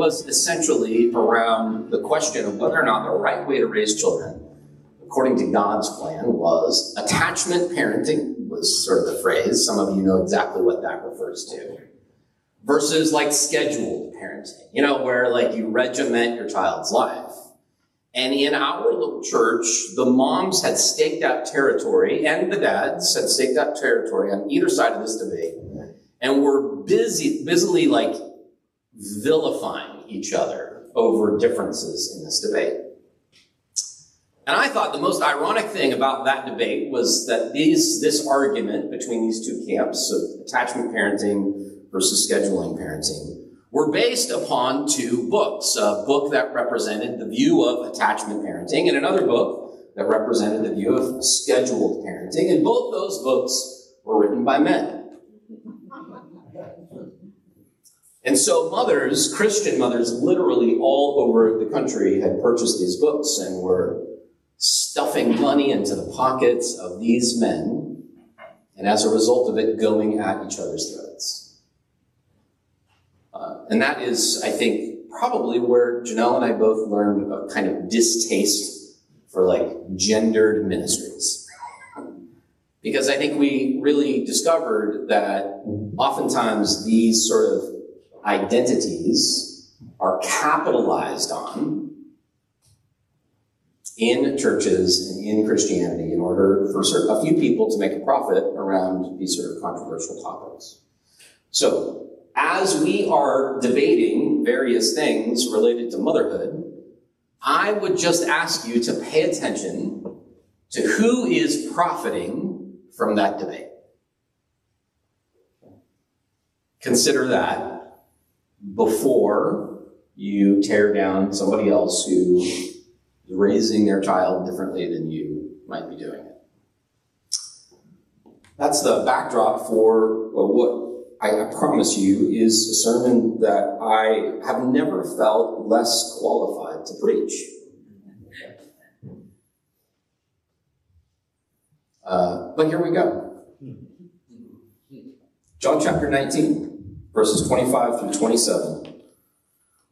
was essentially around the question of whether or not the right way to raise children, according to God's plan, was attachment parenting, was sort of the phrase. Some of you know exactly what that refers to. Versus like scheduled parenting, you know, where like you regiment your child's life. And in our little church, the moms had staked out territory and the dads had staked out territory on either side of this debate and were busy, busily like vilifying each other over differences in this debate. And I thought the most ironic thing about that debate was that these, this argument between these two camps of attachment parenting versus scheduling parenting were based upon two books. A book that represented the view of attachment parenting and another book that represented the view of scheduled parenting. And both those books were written by men. And so mothers, Christian mothers, literally all over the country had purchased these books and were stuffing money into the pockets of these men, and as a result of it, going at each other's throats. Uh, and that is, I think, probably where Janelle and I both learned a kind of distaste for like gendered ministries. Because I think we really discovered that oftentimes these sort of identities are capitalized on in churches and in Christianity in order for a few people to make a profit around these sort of controversial topics. So, as we are debating various things related to motherhood, I would just ask you to pay attention to who is profiting from that debate. Consider that before you tear down somebody else who is raising their child differently than you might be doing it. That's the backdrop for what I, I promise you is a sermon that I have never felt less qualified to preach. Uh, but here we go. John chapter 19 verses 25 through 27.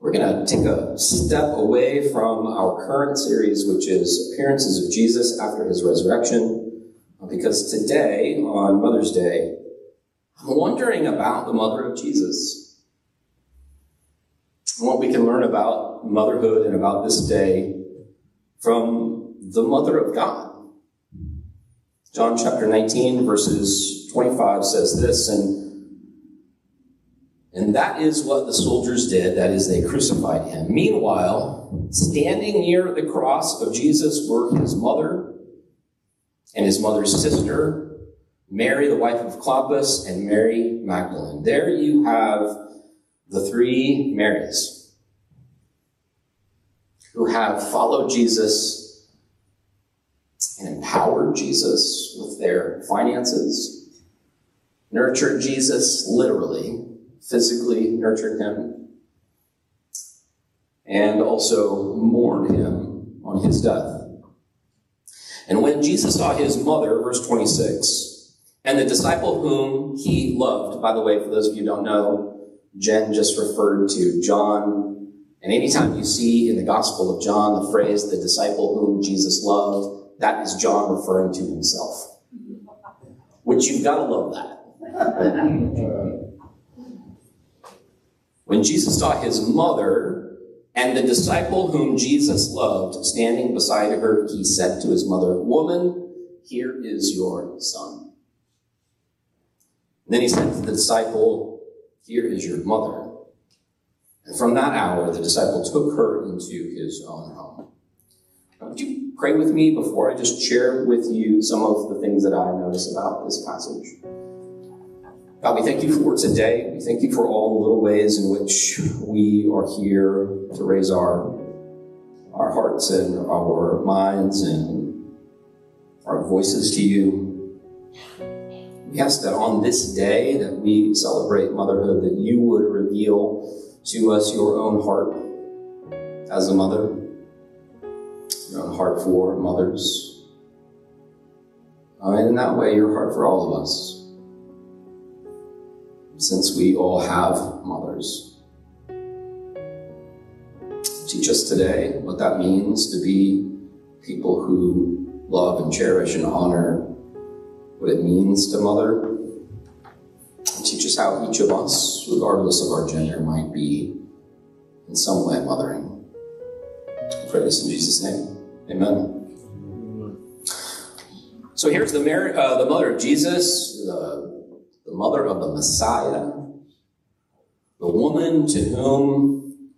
We're going to take a step away from our current series, which is appearances of Jesus after his resurrection, because today, on Mother's Day, I'm wondering about the mother of Jesus. What we can learn about motherhood and about this day from the mother of God. John chapter 19, verses 25 says this, and and that is what the soldiers did. That is, they crucified him. Meanwhile, standing near the cross of Jesus were his mother and his mother's sister, Mary, the wife of Clopas, and Mary Magdalene. There you have the three Marys who have followed Jesus and empowered Jesus with their finances, nurtured Jesus literally physically nurtured him, and also mourned him on his death. And when Jesus saw his mother, verse 26, and the disciple whom he loved, by the way, for those of you who don't know, Jen just referred to John. And anytime you see in the Gospel of John the phrase, the disciple whom Jesus loved, that is John referring to himself. Which you've got to love that. When Jesus saw his mother and the disciple whom Jesus loved standing beside her, he said to his mother, Woman, here is your son. And then he said to the disciple, Here is your mother. And from that hour, the disciple took her into his own home. Would you pray with me before I just share with you some of the things that I notice about this passage? God, we thank you for today. We thank you for all the little ways in which we are here to raise our, our hearts and our minds and our voices to you. We ask that on this day that we celebrate motherhood, that you would reveal to us your own heart as a mother, your own heart for mothers. Uh, and in that way, your heart for all of us since we all have mothers. teach us today what that means to be people who love and cherish and honor what it means to mother. And teach us how each of us, regardless of our gender, might be in some way mothering. I pray this in Jesus' name. Amen. So here's the, Mary, uh, the mother of Jesus, the, the mother of the Messiah, the woman to whom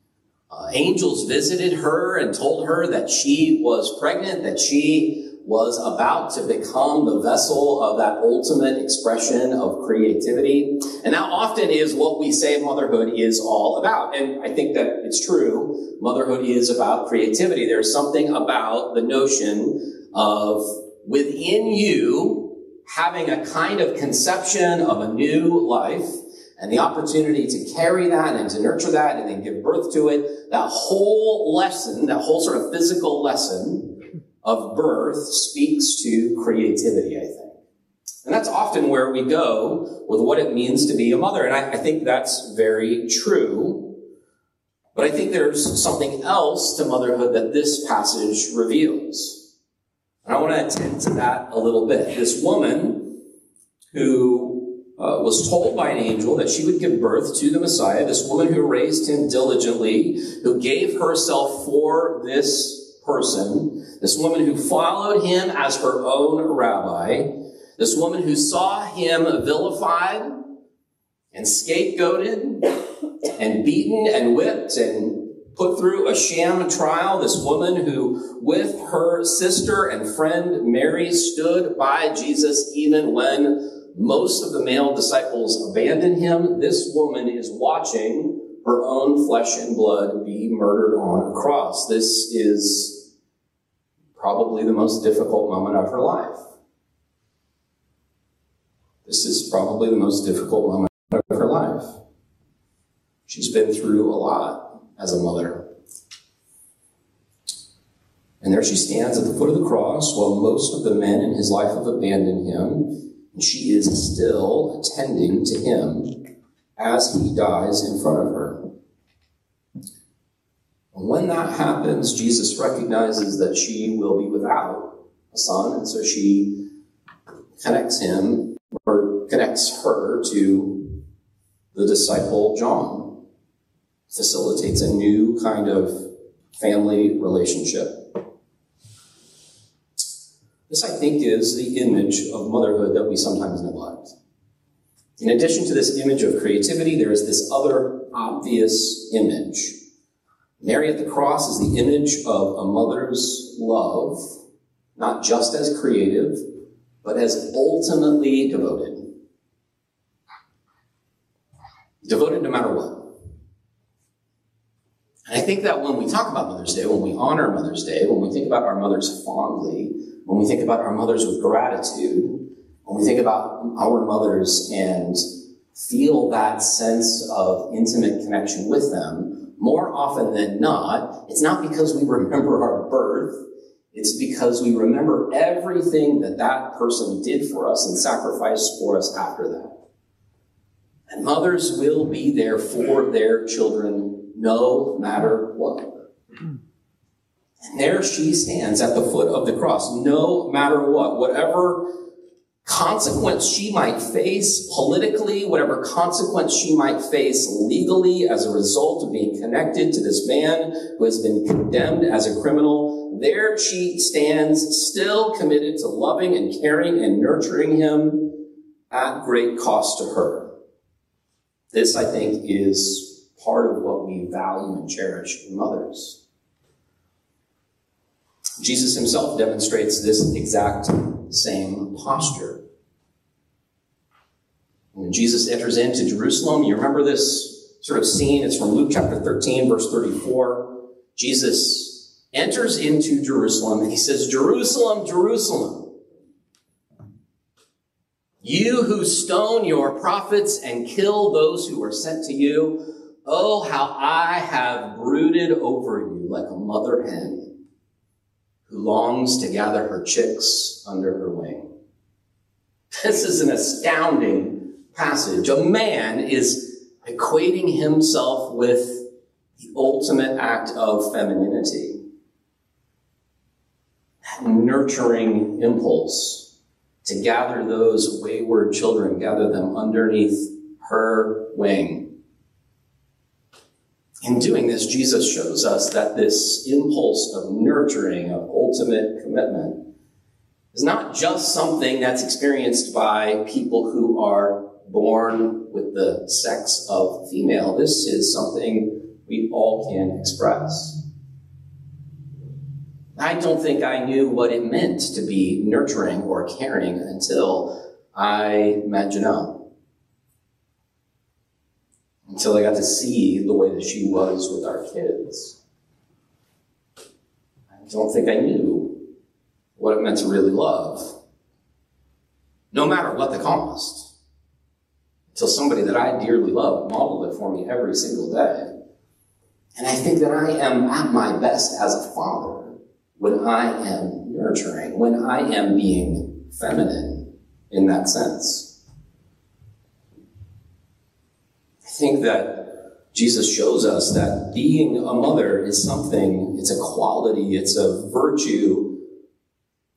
uh, angels visited her and told her that she was pregnant, that she was about to become the vessel of that ultimate expression of creativity. And that often is what we say motherhood is all about. And I think that it's true. Motherhood is about creativity. There's something about the notion of within you having a kind of conception of a new life and the opportunity to carry that and to nurture that and then give birth to it, that whole lesson, that whole sort of physical lesson of birth speaks to creativity, I think. And that's often where we go with what it means to be a mother. And I, I think that's very true. But I think there's something else to motherhood that this passage reveals. I want to attend to that a little bit. This woman who uh, was told by an angel that she would give birth to the Messiah, this woman who raised him diligently, who gave herself for this person, this woman who followed him as her own rabbi, this woman who saw him vilified and scapegoated and beaten and whipped and put through a sham trial. This woman who, with her sister and friend Mary, stood by Jesus even when most of the male disciples abandoned him. This woman is watching her own flesh and blood be murdered on a cross. This is probably the most difficult moment of her life. This is probably the most difficult moment of her life. She's been through a lot as a mother. And there she stands at the foot of the cross while most of the men in his life have abandoned him, and she is still attending to him as he dies in front of her. And when that happens, Jesus recognizes that she will be without a son, and so she connects him or connects her to the disciple John facilitates a new kind of family relationship. This, I think, is the image of motherhood that we sometimes neglect. In addition to this image of creativity, there is this other obvious image. Mary at the cross is the image of a mother's love, not just as creative, but as ultimately devoted. Devoted no matter what. And I think that when we talk about Mother's Day, when we honor Mother's Day, when we think about our mothers fondly, when we think about our mothers with gratitude, when we think about our mothers and feel that sense of intimate connection with them, more often than not, it's not because we remember our birth, it's because we remember everything that that person did for us and sacrificed for us after that. And mothers will be there for their children no matter what. And there she stands at the foot of the cross, no matter what, whatever consequence she might face politically, whatever consequence she might face legally as a result of being connected to this man who has been condemned as a criminal, there she stands still committed to loving and caring and nurturing him at great cost to her. This, I think, is part of what we value and cherish in mothers. Jesus himself demonstrates this exact same posture. When Jesus enters into Jerusalem, you remember this sort of scene? It's from Luke chapter 13, verse 34. Jesus enters into Jerusalem and he says, Jerusalem, Jerusalem, you who stone your prophets and kill those who are sent to you, Oh, how I have brooded over you like a mother hen who longs to gather her chicks under her wing. This is an astounding passage. A man is equating himself with the ultimate act of femininity, that nurturing impulse to gather those wayward children, gather them underneath her wing. In doing this, Jesus shows us that this impulse of nurturing, of ultimate commitment, is not just something that's experienced by people who are born with the sex of female. This is something we all can express. I don't think I knew what it meant to be nurturing or caring until I met Janelle. Until I got to see the way that she was with our kids. I don't think I knew what it meant to really love, no matter what the cost. Until somebody that I dearly loved modeled it for me every single day. And I think that I am at my best as a father when I am nurturing, when I am being feminine in that sense. I think that Jesus shows us that being a mother is something, it's a quality, it's a virtue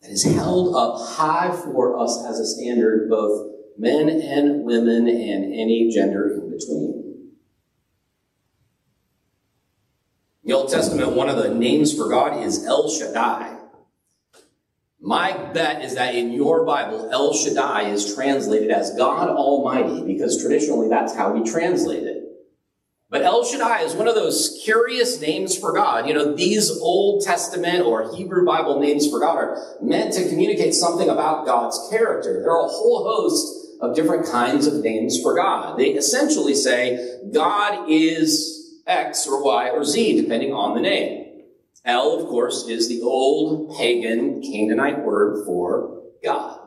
that is held up high for us as a standard, both men and women and any gender in between. The Old Testament, one of the names for God is El Shaddai. My bet is that in your Bible, El Shaddai is translated as God Almighty because traditionally that's how we translate it. But El Shaddai is one of those curious names for God. You know, these Old Testament or Hebrew Bible names for God are meant to communicate something about God's character. There are a whole host of different kinds of names for God. They essentially say God is X or Y or Z, depending on the name. El, of course, is the old pagan Canaanite word for God.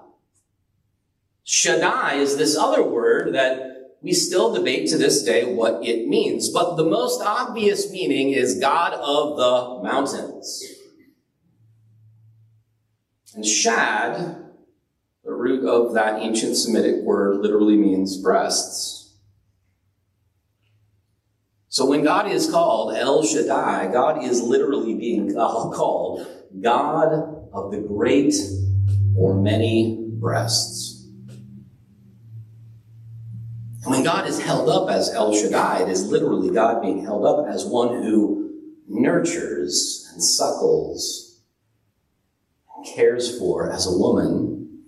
Shaddai is this other word that we still debate to this day what it means. But the most obvious meaning is God of the mountains. And Shad, the root of that ancient Semitic word, literally means breasts. So when God is called El Shaddai, God is literally being called God of the great or many breasts. When God is held up as El Shaddai, it is literally God being held up as one who nurtures and suckles and cares for as a woman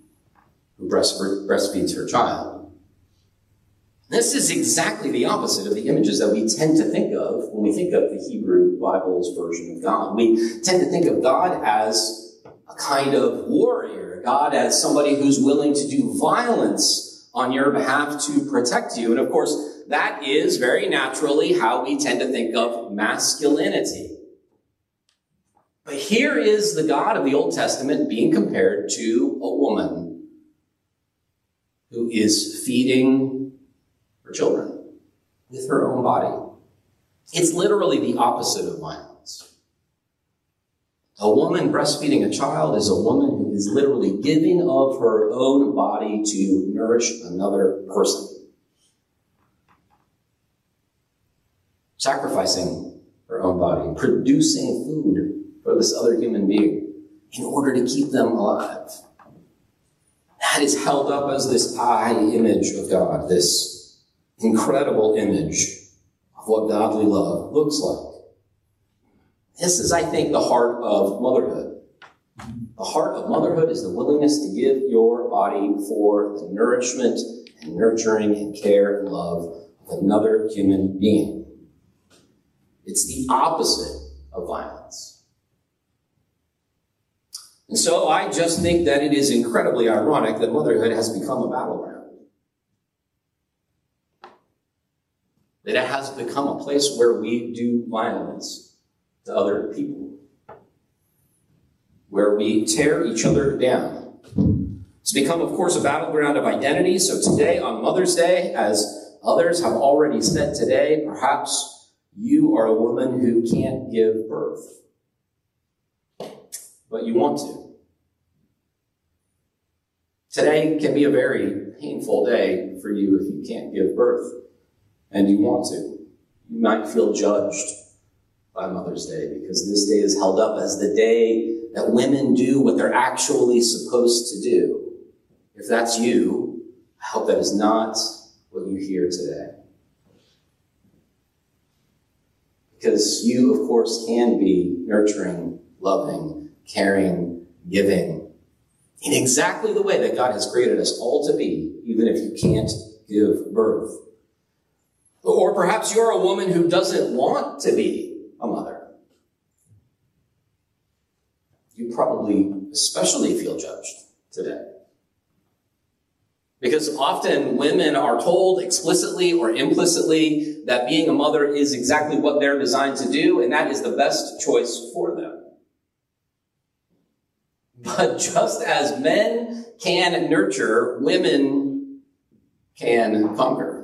who breastfeeds her child. This is exactly the opposite of the images that we tend to think of when we think of the Hebrew Bible's version of God. We tend to think of God as a kind of warrior, God as somebody who's willing to do violence on your behalf to protect you. And of course, that is very naturally how we tend to think of masculinity. But here is the God of the Old Testament being compared to a woman who is feeding her children with her own body. It's literally the opposite of violence. A woman breastfeeding a child is a woman who is literally giving of her own body to nourish another person. Sacrificing her own body, producing food for this other human being in order to keep them alive. That is held up as this eye image of God, this incredible image of what godly love looks like. This is, I think, the heart of motherhood. The heart of motherhood is the willingness to give your body for the nourishment and nurturing and care and love of another human being. It's the opposite of violence. And so I just think that it is incredibly ironic that motherhood has become a battleground. That it has become a place where we do violence to other people, where we tear each other down. It's become, of course, a battleground of identity. So today, on Mother's Day, as others have already said today, perhaps you are a woman who can't give birth, but you want to. Today can be a very painful day for you if you can't give birth and you want to. You might feel judged by Mother's Day because this day is held up as the day that women do what they're actually supposed to do. If that's you, I hope that is not what you hear today. Because you, of course, can be nurturing, loving, caring, giving in exactly the way that God has created us all to be, even if you can't give birth. Or perhaps you're a woman who doesn't want to be a mother. You probably especially feel judged today. Because often women are told explicitly or implicitly that being a mother is exactly what they're designed to do, and that is the best choice for them. But just as men can nurture, women can conquer.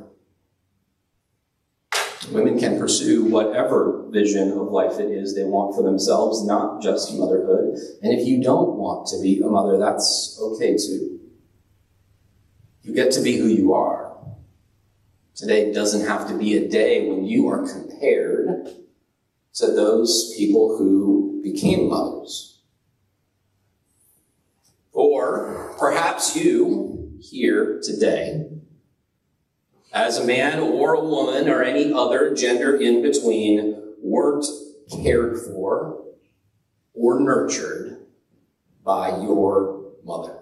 Women can pursue whatever vision of life it is they want for themselves, not just motherhood. And if you don't want to be a mother, that's okay too. You get to be who you are. Today doesn't have to be a day when you are compared to those people who became mothers. Or perhaps you here today as a man or a woman or any other gender in between weren't cared for or nurtured by your mother.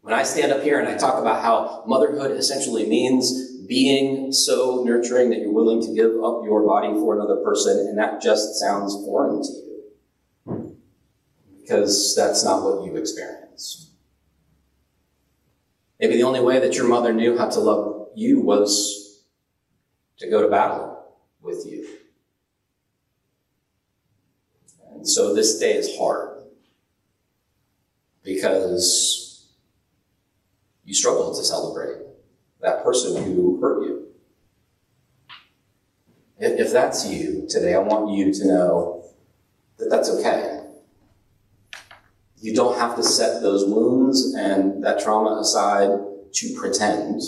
When I stand up here and I talk about how motherhood essentially means being so nurturing that you're willing to give up your body for another person, and that just sounds foreign to you. Because that's not what you experienced. Maybe the only way that your mother knew how to love you was to go to battle with you. And so this day is hard because you struggle to celebrate that person who hurt you. If, that's you today, I want you to know that that's okay. You don't have to set those wounds and that trauma aside to pretend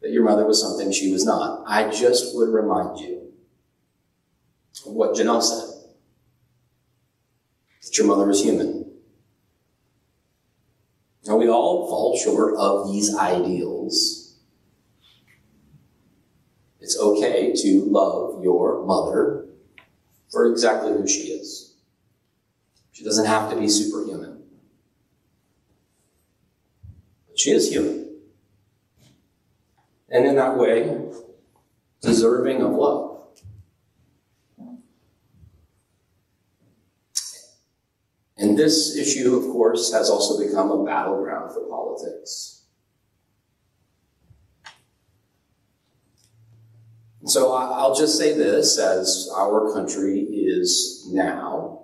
that your mother was something she was not. I just would remind you of what Janelle said that your mother is human. Now, we all fall short of these ideals. It's okay to love your mother for exactly who she is. She doesn't have to be superhuman. But she is human. And in that way, deserving of love. And this issue, of course, has also become a battleground for politics. so I'll just say this as our country is now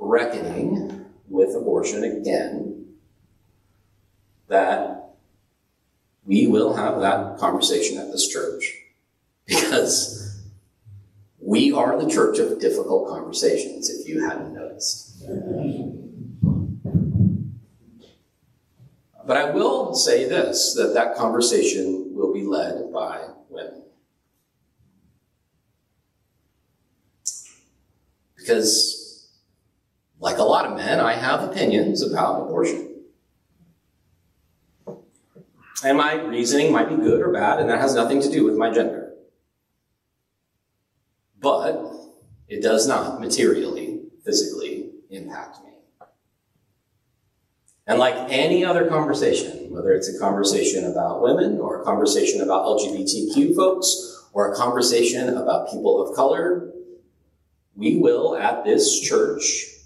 reckoning with abortion again, that we will have that conversation at this church because we are the church of difficult conversations, if you hadn't noticed. But I will say this that that conversation will be led by women. Because lot of men, I have opinions about abortion. And my reasoning might be good or bad, and that has nothing to do with my gender. But it does not materially, physically impact me. And like any other conversation, whether it's a conversation about women or a conversation about LGBTQ folks or a conversation about people of color, we will at this church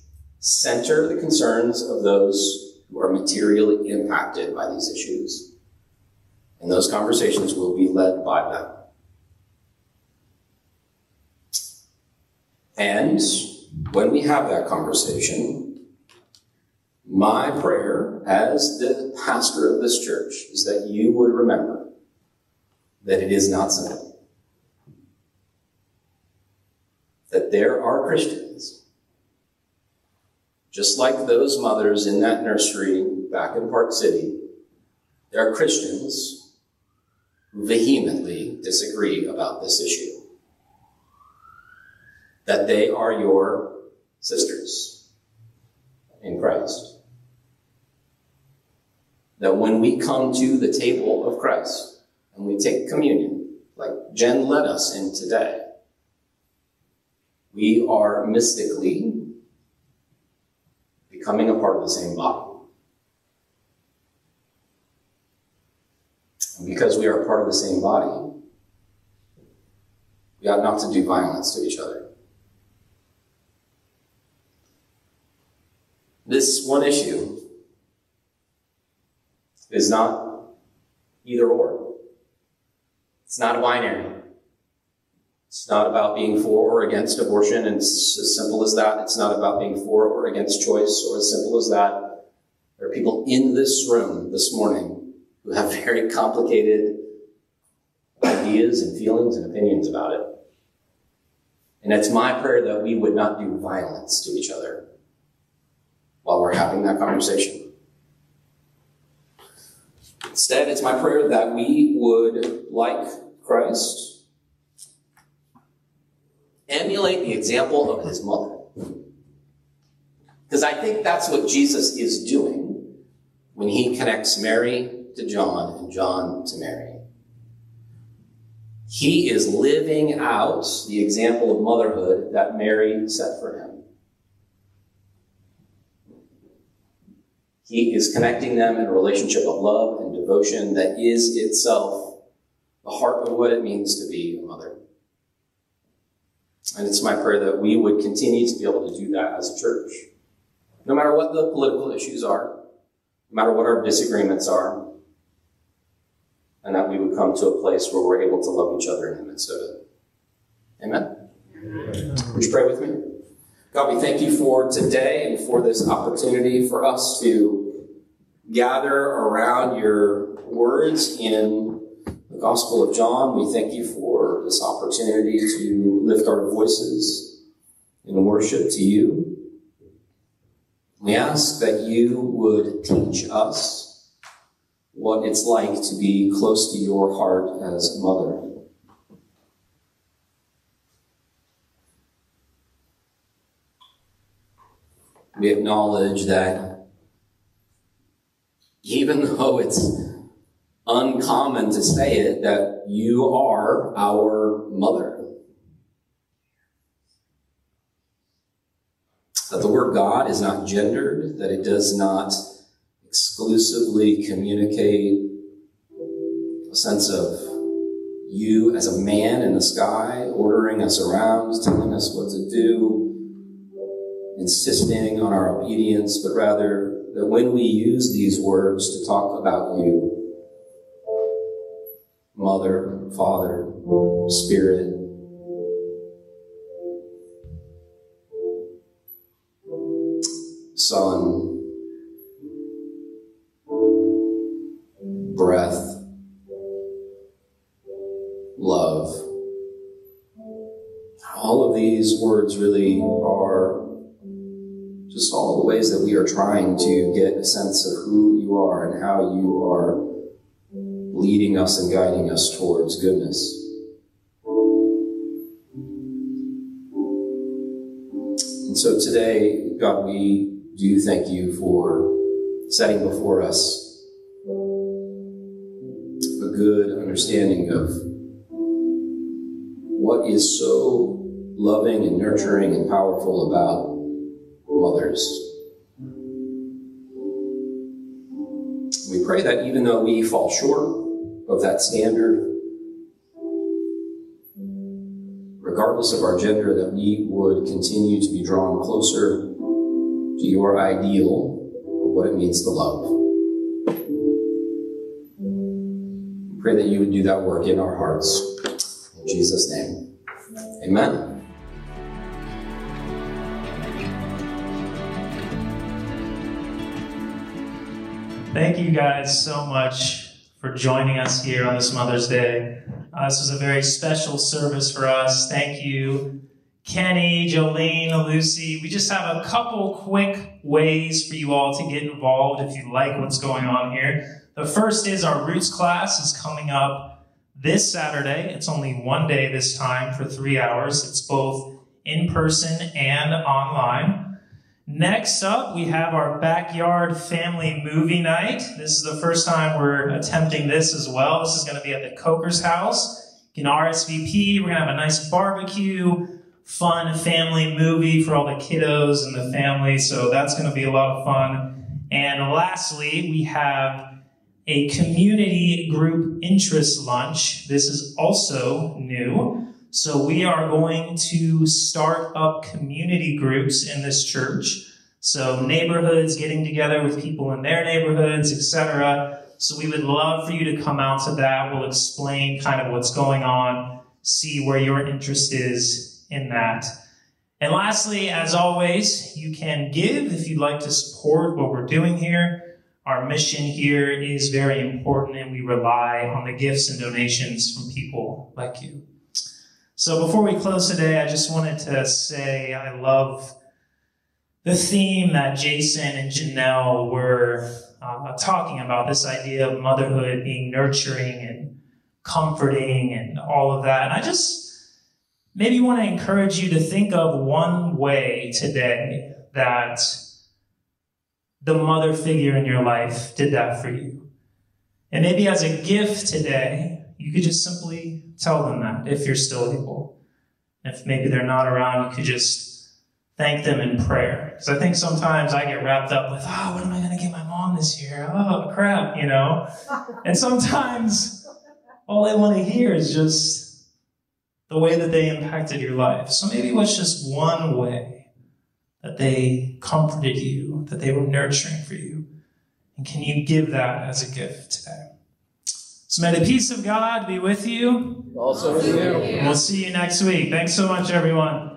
center the concerns of those who are materially impacted by these issues. And those conversations will be led by them. And when we have that conversation, my prayer as the pastor of this church is that you would remember that it is not simple. That there are Christians just like those mothers in that nursery back in Park City, there are Christians who vehemently disagree about this issue. That they are your sisters in Christ. That when we come to the table of Christ and we take communion, like Jen led us in today, we are mystically becoming a part of the same body. And because we are part of the same body, we ought not to do violence to each other. This one issue is not either or. It's not a binary. It's not about being for or against abortion, and it's as simple as that. It's not about being for or against choice, or as simple as that. There are people in this room this morning who have very complicated ideas and feelings and opinions about it. And it's my prayer that we would not do violence to each other while we're having that conversation. Instead, it's my prayer that we would, like Christ, emulate the example of his mother. Because I think that's what Jesus is doing when he connects Mary to John and John to Mary. He is living out the example of motherhood that Mary set for him. He is connecting them in a relationship of love and devotion that is itself the heart of what it means to be a mother. And it's my prayer that we would continue to be able to do that as a church. No matter what the political issues are, no matter what our disagreements are, and that we would come to a place where we're able to love each other in the midst of it. Amen? Would you pray with me? God, we thank you for today and for this opportunity for us to gather around your words in the Gospel of John. We thank you for this opportunity to lift our voices in worship to you. We ask that you would teach us what it's like to be close to your heart as a mother. we acknowledge that even though it's uncommon to say it, that you are our mother. That the word God is not gendered, that it does not exclusively communicate a sense of you as a man in the sky, ordering us around, telling us what to do, insisting on our obedience, but rather that when we use these words to talk about you, Mother, Father, Spirit, Son, breath, love. All of these words really are just all the ways that we are trying to get a sense of who you are and how you are leading us and guiding us towards goodness. And so today, God, we do thank you for setting before us a good understanding of what is so loving and nurturing and powerful about mothers. We pray that even though we fall short of that standard, regardless of our gender, that we would continue to be drawn closer to your ideal of what it means to love. We pray that you would do that work in our hearts. In Jesus' name, amen. Thank you guys so much for joining us here on this Mother's Day. Uh, this was a very special service for us. Thank you, Kenny, Jolene, Lucy. We just have a couple quick ways for you all to get involved if you like what's going on here. The first is our Roots class is coming up this Saturday. It's only one day this time for three hours. It's both in person and online. Next up, we have our backyard family movie night. This is the first time we're attempting this as well. This is going to be at the Coker's house. You can RSVP. We're going to have a nice barbecue, fun family movie for all the kiddos and the family. So that's going to be a lot of fun. And lastly, we have a community group interest lunch. This is also new. So we are going to start up community groups in this church. So neighborhoods getting together with people in their neighborhoods, etc. So we would love for you to come out to that. We'll explain kind of what's going on, see where your interest is in that. And lastly, as always, you can give if you'd like to support what we're doing here. Our mission here is very important and we rely on the gifts and donations from people like you. So before we close today, I just wanted to say I love the theme that Jason and Janelle were uh, talking about this idea of motherhood being nurturing and comforting and all of that. And I just maybe want to encourage you to think of one way today that the mother figure in your life did that for you. And maybe as a gift today, you could just simply tell them that if you're still able. If maybe they're not around, you could just thank them in prayer. Because I think sometimes I get wrapped up with, oh, what am I going to get my mom this year? Oh, crap, you know? And sometimes all they want to hear is just the way that they impacted your life. So maybe what's just one way that they comforted you, that they were nurturing for you. And can you give that as a gift today? So may the peace of God be with you. Also with you. We'll see you next week. Thanks so much, everyone.